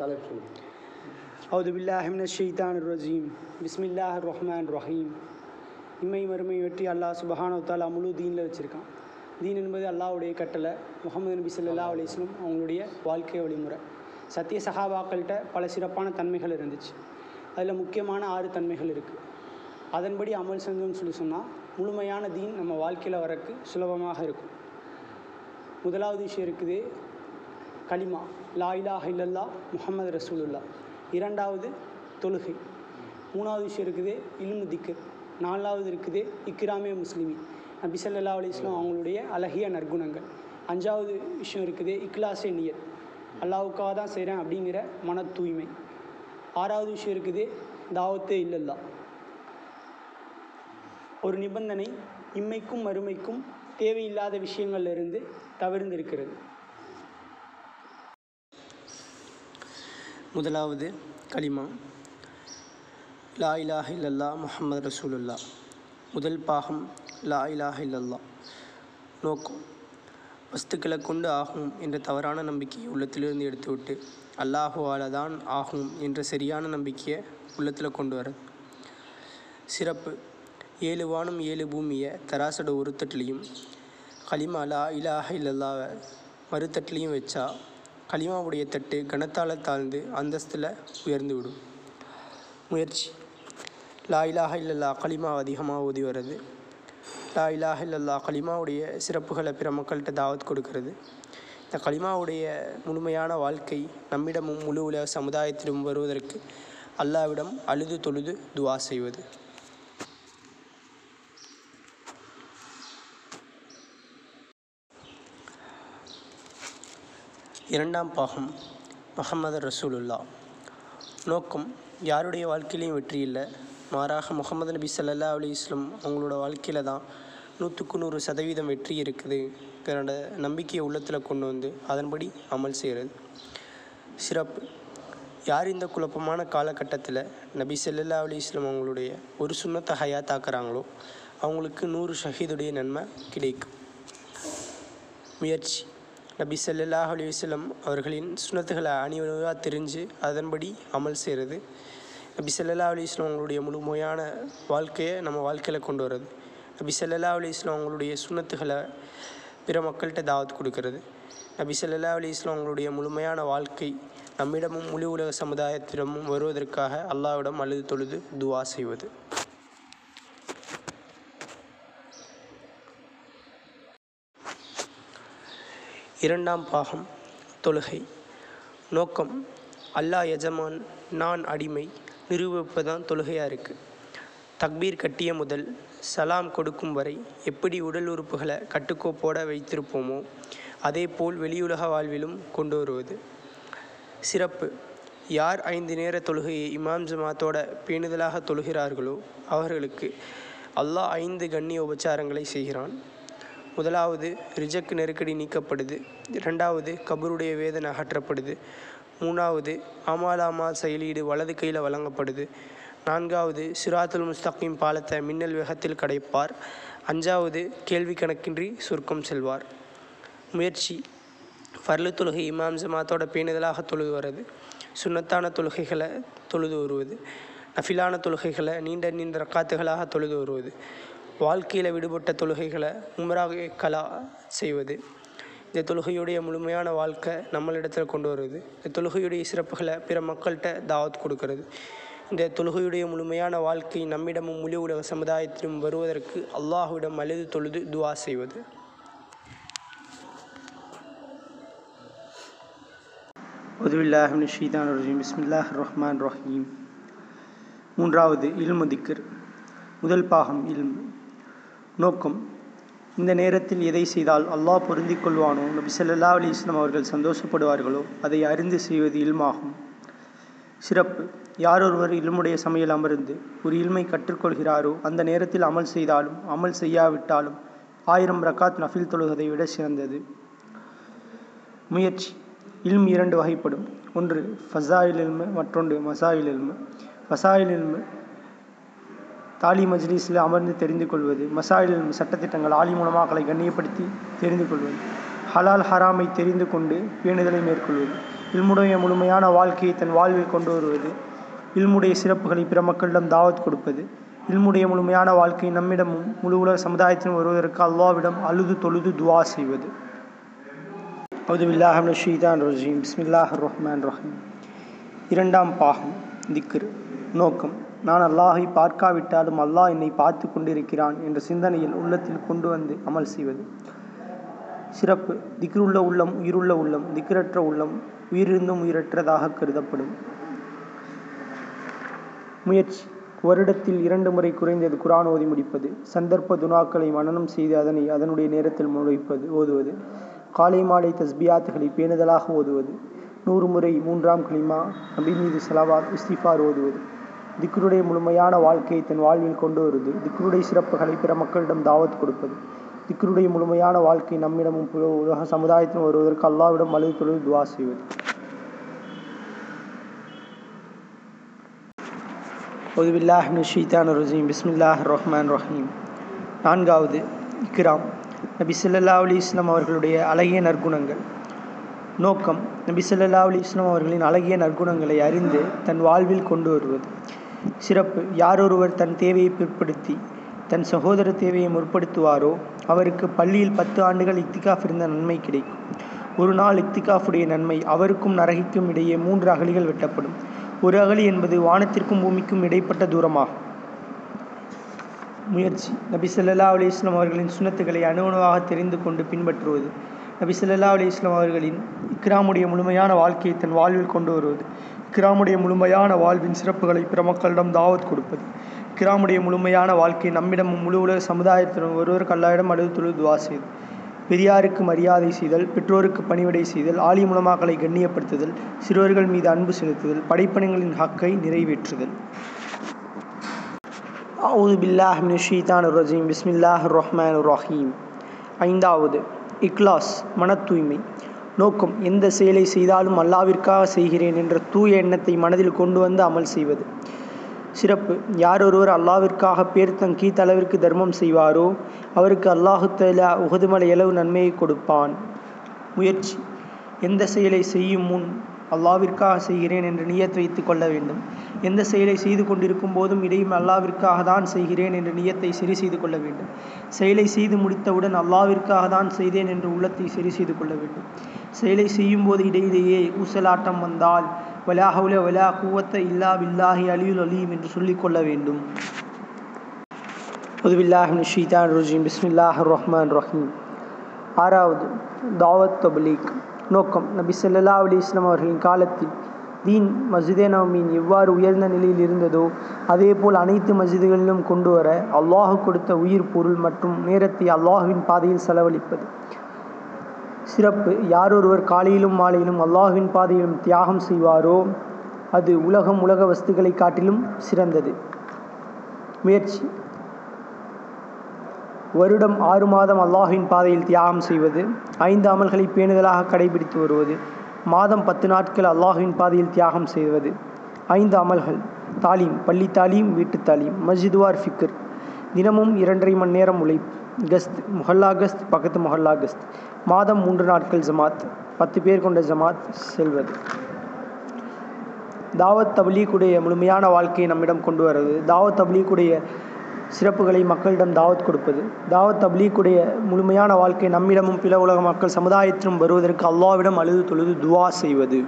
தலைப்பு அவுது பில்லாஹிமின ஷெய்தான் ரஜீம். பிஸ்மில்லாஹ் ரஹ்மான் ரஹீம். இம்மை மறுமை வெற்றி அல்லாஹ் சுபஹானு தாலா முழு தீனில் வச்சுருக்கான். தீன் என்பது அல்லாஹ்வுடைய கட்டளை. முகமது நபி சொல்லா அலிஸ்லும் அவங்களுடைய வாழ்க்கை வழிமுறை. சத்திய சகாபாக்கள்கிட்ட பல சிறப்பான தன்மைகள் இருந்துச்சு. அதில் முக்கியமான ஆறு தன்மைகள் இருக்குது அதன்படி அமல் செஞ்சோம்னு சொல்லி சொன்னால் முழுமையான தீன் நம்ம வாழ்க்கையில் வரக்கு சுலபமாக இருக்கும். முதலாவது விஷயம் இருக்குது கலிமா லா இலாஹ இல்லல்லா முஹம்மது ரசூலுல்லா இரண்டாவது தொழுகை. மூணாவது விஷயம் இருக்குது இல்மு திக்கர் நாலாவது இருக்குது இக்ராமே முஸ்லிமி. நபி ஸல்லல்லாஹு அலைஹி அவங்களுடைய அழகிய நற்குணங்கள். அஞ்சாவது விஷயம் இருக்குது இக்லாசே நியர் அல்லாவுக்காக தான் செய்கிறேன் அப்படிங்கிற மன தூய்மை ஆறாவது விஷயம் இருக்குது தாவத்தே இல்லல்லா ஒரு நிபந்தனை இம்மைக்கும் மறுமைக்கும் தேவையில்லாத விஷயங்கள்லிருந்து தவிர்ந்திருக்கிறது. முதலாவது கலிமா லா இலாஹ இல்லல்லா முஹம்மது ரசூலுல்லா முதல் பாகம் லா இலாஹ இல்லல்லா. நோக்கம் வஸ்துக்களை கொண்டு ஆகும் என்ற தவறான நம்பிக்கையை உள்ளத்திலிருந்து எடுத்துவிட்டு அல்லாஹுவால தான் ஆகும் என்ற சரியான நம்பிக்கையை உள்ளத்தில் கொண்டு வர சிறப்பு ஏழு வானம் ஏழு பூமியை தராசட ஒரு தட்டிலையும் கலிமா லா இலாஹ இல்லல்லாவை மறுத்தட்டிலையும் வச்சா கலிமாவுடைய தட்டு கனத்தால் தாழ்ந்து அந்தஸ்தில் உயர்ந்து விடும் முயற்சி. லா இலாஹ இல்லல்லா கலிமா அதிகமாக ஓதி வர்றது. லா இலாஹ இல்லல்லா கலிமாவுடைய சிறப்புகளை பிற மக்கள்கிட்ட தாவத் கொடுக்கறது. இந்த கலிமாவுடைய முழுமையான வாழ்க்கை நம்மிடமும் முழு உலக சமுதாயத்திலும் வருவதற்கு அல்லாவிடம் அழுது தொழுது துவா செய்வது. இரண்டாம் பாகம் முகமது ரசூலுல்லா நோக்கம் யாருடைய வாழ்க்கையிலையும் வெற்றி இல்லை. மாறாக முகமது நபி சல்லா அலி இஸ்லம் அவங்களோட வாழ்க்கையில் தான் நூற்றுக்கு நூறு சதவீதம் வெற்றி இருக்குது. தன்னோட நம்பிக்கையை உள்ளத்தில் கொண்டு வந்து அதன்படி அமல் செய்கிறது சிறப்பு. யார் இந்த குழப்பமான காலகட்டத்தில் நபி செல்லல்லா அலி வஸல்லம் அவங்களுடைய ஒரு சுண்ணத்தை ஹயாத்தாக்குறாங்களோ அவங்களுக்கு நூறு ஷஹீதுடைய நன்மை கிடைக்கும். முயற்சி. நபி சல்லாஹ் அலிவசலம் அவர்களின் சுனத்துகளை அணிவணிவாக தெரிஞ்சு அதன்படி அமல் செய்கிறது. நபி ஸல்லல்லாஹு அலிஸ்லாம் அவங்களுடைய முழுமையான வாழ்க்கையை நம்ம வாழ்க்கையில் கொண்டு வர்றது. நபி ஸல்லல்லாஹு அலிஸ்லாம் அவங்களுடைய சுனத்துகளை பிற மக்கள்கிட்ட தாவத் கொடுக்கறது. நபி ஸல்லல்லாஹு அலைஹி அவங்களுடைய முழுமையான வாழ்க்கை நம்மிடமும் முழு உலக சமுதாயத்திடமும் வருவதற்காக அல்லாவிடம் அழுது தொழுது துவா செய்வது. இரண்டாம் பாகம் தொழுகை. நோக்கம் அல்லாஹ் எஜமான் நான் அடிமை நிரூபிப்பதான் தொழுகையாக இருக்குது தக்பீர் கட்டிய முதல் சலாம் கொடுக்கும் வரை எப்படி உடல் உறுப்புகளை கட்டுக்கோப்போட வைத்திருப்போமோ அதே போல் வெளியுலக வாழ்விலும் கொண்டு வருவது. சிறப்பு. யார் ஐந்து நேர தொழுகையை இமாம் ஜமாத்தோட பேணுதலாக தொழுகிறார்களோ அவர்களுக்கு அல்லாஹ் ஐந்து கண்ணிய உபச்சாரங்களை செய்கிறான். முதலாவது ரிஜக்கு நெருக்கடி நீக்கப்படுது. இரண்டாவது கபருடைய வேதனை அகற்றப்படுது. மூணாவது ஆமாலாமா செயலீடு வலது கையில் வழங்கப்படுது. நான்காவது சிராத்துல் முஸ்தகிம் பாலத்தை மின்னல் வேகத்தில் கடைப்பார். அஞ்சாவது கேள்வி கணக்கின்றி சுருக்கம் செல்வார். முயற்சி. ஃபர்லு தொழுகை இமாம் ஜமாத்தோட பேணுதலாக தொழுது வர்றது. சுண்ணத்தான தொழுகைகளை தொழுது வருவது. நஃபிலான தொழுகைகளை நீண்ட நீண்ட ரக்காத்துகளாக தொழுது வருவது. வாழ்க்கையில் விடுபட்ட தொழுகைகளை உமராக கலா செய்வது. இந்த தொழுகையுடைய முழுமையான வாழ்க்கை நம்மளிடத்தில் கொண்டு வருவது இந்த தொழுகையுடைய சிறப்புகளை பிற மக்கள்கிட்ட தாவத் கொடுக்கறது. இந்த தொழுகையுடைய முழுமையான வாழ்க்கை நம்மிடமும் முழு உலக சமுதாயத்திலும் வருவதற்கு அல்லாஹுவிடம் அழுது தொழுது துவா செய்வது. உதுவில்லாஹின் ஷீதான் ரஜீம். பிஸ்மில்லாஹ் ரஹ்மான் ரஹீம். மூன்றாவது இல்முதிக்கர் முதல் பாகம் இல்மு. நோக்கம். இந்த நேரத்தில் எதை செய்தால் அல்லாஹ் பொருந்திக் கொள்வானோ நபி சல்லா அலி இஸ்லாம் அவர்கள் சந்தோஷப்படுவார்களோ அதை அறிந்து செய்வது இல்மாகும். சிறப்பு. யார் ஒருவர் இல்முடைய சமையல் அமர்ந்து ஒரு இல்மை கற்றுக்கொள்கிறாரோ அந்த நேரத்தில் அமல் செய்தாலும் அமல் செய்யாவிட்டாலும் ஆயிரம் ரக்காத் நஃபில் தொழுவதை விட சிறந்தது. முயற்சி. இல்ம் இரண்டு வகைப்படும். ஒன்று ஃபசாயில் இல்மு மற்றொன்று மசாயில் இல்மு. ஃபசாயில் இல்மு தாலி மஜ்லிஸில் அமர்ந்து தெரிந்து கொள்வது மசாயில் சட்டத்திட்டங்கள் ஆலி மூலமாக்களை கண்ணியப்படுத்தி தெரிந்து கொள்வது ஹலால் ஹராமை தெரிந்து கொண்டு பேணுதலை மேற்கொள்வது இல்முடைய முழுமையான வாழ்க்கையை தன் வாழ்வில் கொண்டு வருவது இல்முடைய சிறப்புகளை பிற மக்களிடம் தாவத் கொடுப்பது இல்முடைய முழுமையான வாழ்க்கை நம்மிடமும் முழு உலக சமுதாயத்திலும் வருவதற்கு அல்லாவிடம் அழுது தொழுது துவா செய்வது. அவுதுபில்லாஹ் ஷீதான் ரஜீம். பிஸ்மில்லாஹ் ரஹ்மான் ரஹீம். இரண்டாம் பாகம் திக்ர் நோக்கம். நான் அல்லாஹை பார்க்காவிட்டாலும் அல்லாஹ் என்னை பார்த்து கொண்டிருக்கிறான் என்ற சிந்தனையில் உள்ளத்தில் கொண்டு வந்து அமல் செய்வது. சிறப்பு. திக்ருள்ள உள்ளம் உயிருள்ள உள்ளம் திக்ரற்ற உள்ளம் உயிரிருந்தும் உயிரற்றதாக கருதப்படும். முயற்சி. வருடத்தில் இரண்டு முறை குறைந்தது குரான் ஓதி முடிப்பது. சந்தர்ப்ப துனாக்களை மனனம் செய்து அதனை அதனுடைய நேரத்தில் முளைப்பது ஓதுவது. காலை மாலை தஸ்பியாத்துகளை பேணுதலாக ஓதுவது. நூறு முறை மூன்றாம் கிளிமா நபி மீது சலவாத் இஸ்திஃபார் ஓதுவது. திக்ருடைய முழுமையான வாழ்க்கையை தன் வாழ்வில் கொண்டு வருவது திக்ருடைய சிறப்புகளை பிற மக்களிடம் தாவத் கொடுப்பது. திக்ருடைய முழுமையான வாழ்க்கை நம்மிடமும் உலக சமுதாயத்திலும் வருவதற்கு அல்லாவிடம் அழுது தொழுது துவா செய்வது. ஒதுபில்லாஹ் ஷீதான் ரஜீம். பிஸ்மில்லாஹ் ரஹ்மான் ரஹீம். நான்காவது இக்ராம். நபி சொல்லல்லா அலி இஸ்லாம் அவர்களுடைய அழகிய நற்குணங்கள். நோக்கம் நபி சொல்லல்லா அலி இஸ்லாம் அவர்களின் அழகிய நற்குணங்களை அறிந்து தன் வாழ்வில் கொண்டு வருவது. சிறப்பு. யாரொருவர் தன் தேவையை பிற்படுத்தி தன் சகோதர தேவையை முற்படுத்துவாரோ அவருக்கு பள்ளியில் பத்து ஆண்டுகள் இத்திகாஃப் இருந்த நன்மை கிடைக்கும். ஒரு நாள் இத்திகாஃபுடைய நன்மை அவருக்கும் நரகிக்கும் இடையே மூன்று அகலிகள் வெட்டப்படும். ஒரு அகலி என்பது வானத்திற்கும் பூமிக்கும் இடைப்பட்ட தூரமாகும். முயற்சி. நபி ஸல்லல்லாஹு அலி இஸ்லாம் அவர்களின் அணு அணுவாக தெரிந்து கொண்டு பின்பற்றுவது. நபி ஸல்லல்லாஹு இஸ்லாம் அவர்களின் இக்ராமுடைய முழுமையான வாழ்க்கையை தன் வாழ்வில் கொண்டு வருவது கிராமுடைய முழுமையான வாழ்வின் சிறப்புகளை பிற மக்களிடம் தாவத் கொடுப்பது கிராமுடைய முழுமையான வாழ்க்கை நம்மிடமும் முழு உலக சமுதாயத்திடம் ஒருவர் கல்லாயிடம் அழுது தொழுது துவா செய்து பெரியாருக்கு மரியாதை செய்தல் பெற்றோருக்கு பணிவிடை செய்தல் ஆலி மூலமாக்களை கண்ணியப்படுத்துதல் சிறுவர்கள் மீது அன்பு செலுத்துதல் படைப்பணங்களின் ஹக்கை நிறைவேற்றுதல். அவுது பில்லாஹ் ஷீதான் ரஜீம். பிஸ்மில்லாஹ் ரஹ்மான் ரஹீம். ஐந்தாவது இக்லாஸ் மன தூய்மை நோக்கம் எந்த செயலை செய்தாலும் அல்லாவிற்காக செய்கிறேன் என்ற தூய எண்ணத்தை மனதில் கொண்டு வந்து அமல் செய்வது. சிறப்பு யார் ஒருவர் அல்லாவிற்காக பேர் தன் தளவிற்கு தர்மம் செய்வாரோ அவருக்கு அல்லாஹு தலா உகதுமலை அளவு நன்மையை கொடுப்பான். முயற்சி எந்த செயலை செய்யும் முன் அல்லாவிற்காக செய்கிறேன் என்று நியத் வைத்து கொள்ள வேண்டும். எந்த செயலை செய்து கொண்டிருக்கும் போதும் இடையும் அல்லாவிற்காக தான் செய்கிறேன் என்ற நியத்தை சரி செய்து கொள்ள வேண்டும். செயலை செய்து முடித்தவுடன் அல்லாவிற்காக தான் செய்தேன் என்று உள்ளத்தை சரி செய்து கொள்ள வேண்டும். செயலை செய்யும் போது இடையிலேயே ஊசலாட்டம் வந்தால் வலாஹவுல வலா கூவத்த இல்லா பில்லாஹி அலியுல் அலீம் என்று சொல்லிக்கொள்ள வேண்டும். உதுபில்லாஹின் ஷீதான் பிஸ்மில்லாஹ் ரஹ்மான் ரஹீம். ஆறாவது தாவத் தபலீக். நோக்கம். நபி ஸல்லல்லா அலி இஸ்லாம் அவர்களின் காலத்தில் தீன் மஸ்ஜிதே நவமீன் எவ்வாறு உயர்ந்த நிலையில் இருந்ததோ அதே போல் அனைத்து மஸ்ஜிதுகளிலும் கொண்டு வர அல்லாஹ் கொடுத்த உயிர் பொருள் மற்றும் நேரத்தை அல்லாஹுவின் பாதையில் செலவழிப்பது. சிறப்பு. யாரொருவர் காலையிலும் மாலையிலும் அல்லாஹுவின் பாதையிலும் தியாகம் செய்வாரோ அது உலகம் உலக வஸ்துகளை காட்டிலும் சிறந்தது. முயற்சி. வருடம் ஆறு மாதம் அல்லாஹின் பாதையில் தியாகம் செய்வது ஐந்து அமல்களை பேணுதலாக கடைபிடித்து வருவது மாதம் பத்து நாட்கள் அல்லாஹுவின் பாதையில் தியாகம் செய்வது ஐந்து அமல்கள் தாலீம் பள்ளி தாலீம் வீட்டு தாலீம் மஸ்ஜிதுவார் ஃபிக்கர் தினமும் இரண்டரை மணி நேரம் உழைப்பு கஸ்த் முஹல்லா கஸ்த் பக்கத்து முஹல்லா கஸ்த் மாதம் மூன்று நாட்கள் ஜமாத் பத்து பேர் கொண்ட ஜமாத் செல்வது. தாவத் தபலீக்குடைய முழுமையான வாழ்க்கையை நம்மிடம் கொண்டு வருவது தாவத் தபலீக்குடைய சிறப்புகளை மக்களிடம் தாவத் கொடுப்பது. தாவத் தப்லீக்குடைய முழுமையான வாழ்க்கை நம்மிடமும் பிற உலக மக்கள் சமுதாயத்திலும் வருவதற்கு அல்லாவிடம் அழுது தொழுது துவா செய்வது.